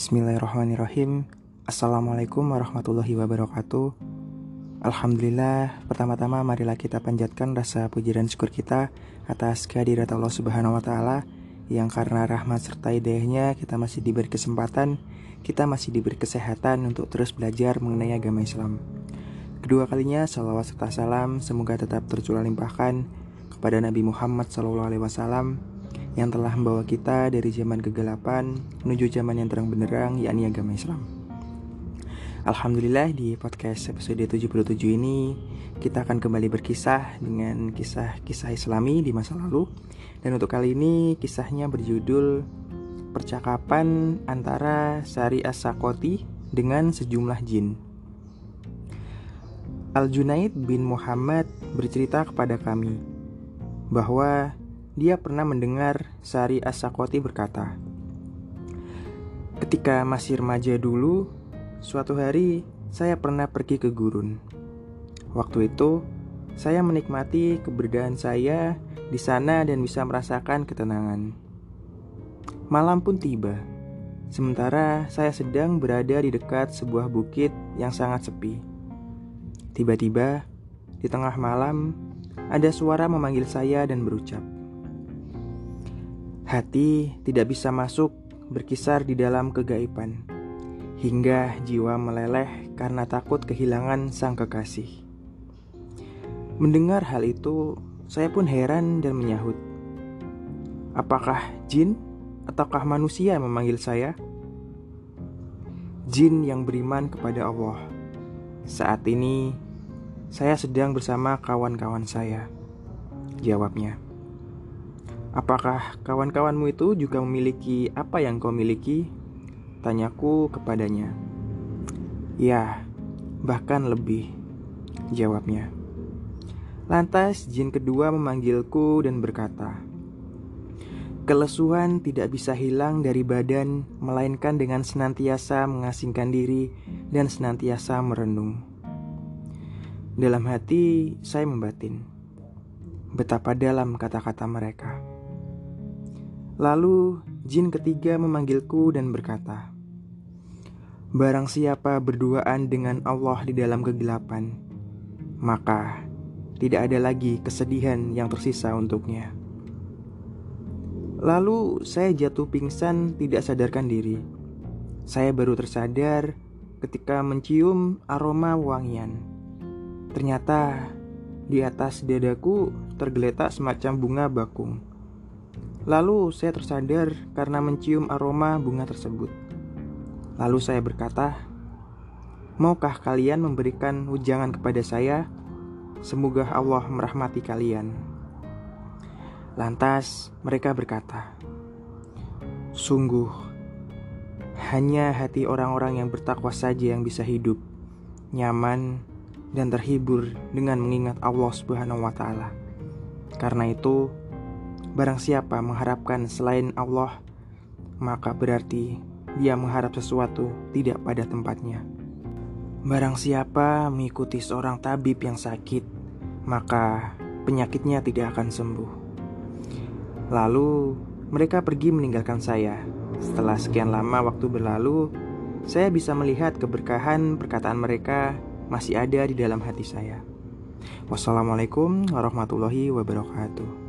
Bismillahirrahmanirrahim. Assalamualaikum warahmatullahi wabarakatuh. Alhamdulillah Pertama-tama marilah kita panjatkan rasa puji dan syukur kita Atas kehadirat Allah subhanahu wa ta'ala Yang karena rahmat serta hidayahnya Kita masih diberi kesempatan Kita masih diberi kesehatan Untuk terus belajar mengenai agama Islam. Kedua kalinya salawat serta salam Semoga tetap tercurah limpahkan Kepada Nabi Muhammad SAW yang telah membawa kita dari zaman kegelapan menuju zaman yang terang benderang yakni agama Islam. Alhamdulillah di podcast episode 77 ini kita akan kembali berkisah dengan kisah-kisah islami di masa lalu Dan untuk kali ini kisahnya berjudul Percakapan antara Sari As-Sakoti dengan sejumlah jin Al-Junaid bin Muhammad bercerita kepada kami bahwa dia pernah mendengar Sari Asakoti berkata, Ketika masih remaja dulu, suatu hari saya pernah pergi ke gurun. Waktu itu, saya menikmati keberadaan saya di sana dan bisa merasakan ketenangan. Malam pun tiba, sementara saya sedang berada di dekat sebuah bukit yang sangat sepi. Tiba-tiba, di tengah malam, ada suara memanggil saya dan berucap, Hati tidak bisa masuk berkisar di dalam kegaiban, hingga jiwa meleleh karena takut kehilangan sang kekasih. Mendengar hal itu, saya pun heran dan menyahut. Apakah jin ataukah manusia yang memanggil saya? Jin yang beriman kepada Allah. Saat ini, saya sedang bersama kawan-kawan saya. Jawabnya. Apakah kawan-kawanmu itu juga memiliki apa yang kau miliki? Tanyaku kepadanya. Ya, bahkan lebih, jawabnya. Lantas jin kedua memanggilku dan berkata, Kelesuhan tidak bisa hilang dari badan, melainkan dengan senantiasa mengasingkan diri dan senantiasa merenung. Dalam hati, saya membatin betapa dalam kata-kata mereka. Lalu jin ketiga memanggilku dan berkata, Barang siapa berduaan dengan Allah di dalam kegelapan, maka tidak ada lagi kesedihan yang tersisa untuknya. Lalu saya jatuh pingsan tidak sadarkan diri. Saya baru tersadar ketika mencium aroma wangian. Ternyata di atas dadaku tergeletak semacam bunga bakung. Lalu saya tersadar karena mencium aroma bunga tersebut. Lalu saya berkata, "Maukah kalian memberikan ujangan kepada saya? Semoga Allah merahmati kalian." Lantas mereka berkata, "Sungguh, hanya hati orang-orang yang bertakwa saja yang bisa hidup, nyaman, dan terhibur dengan mengingat Allah Subhanahu wa Ta'ala. Karena itu, Barang siapa mengharapkan selain Allah, maka berarti dia mengharap sesuatu tidak pada tempatnya. Barang siapa mengikuti seorang tabib yang sakit, maka penyakitnya tidak akan sembuh. Lalu mereka pergi meninggalkan saya. Setelah sekian lama waktu berlalu, saya bisa melihat keberkahan perkataan mereka masih ada di dalam hati saya. Wassalamualaikum warahmatullahi wabarakatuh.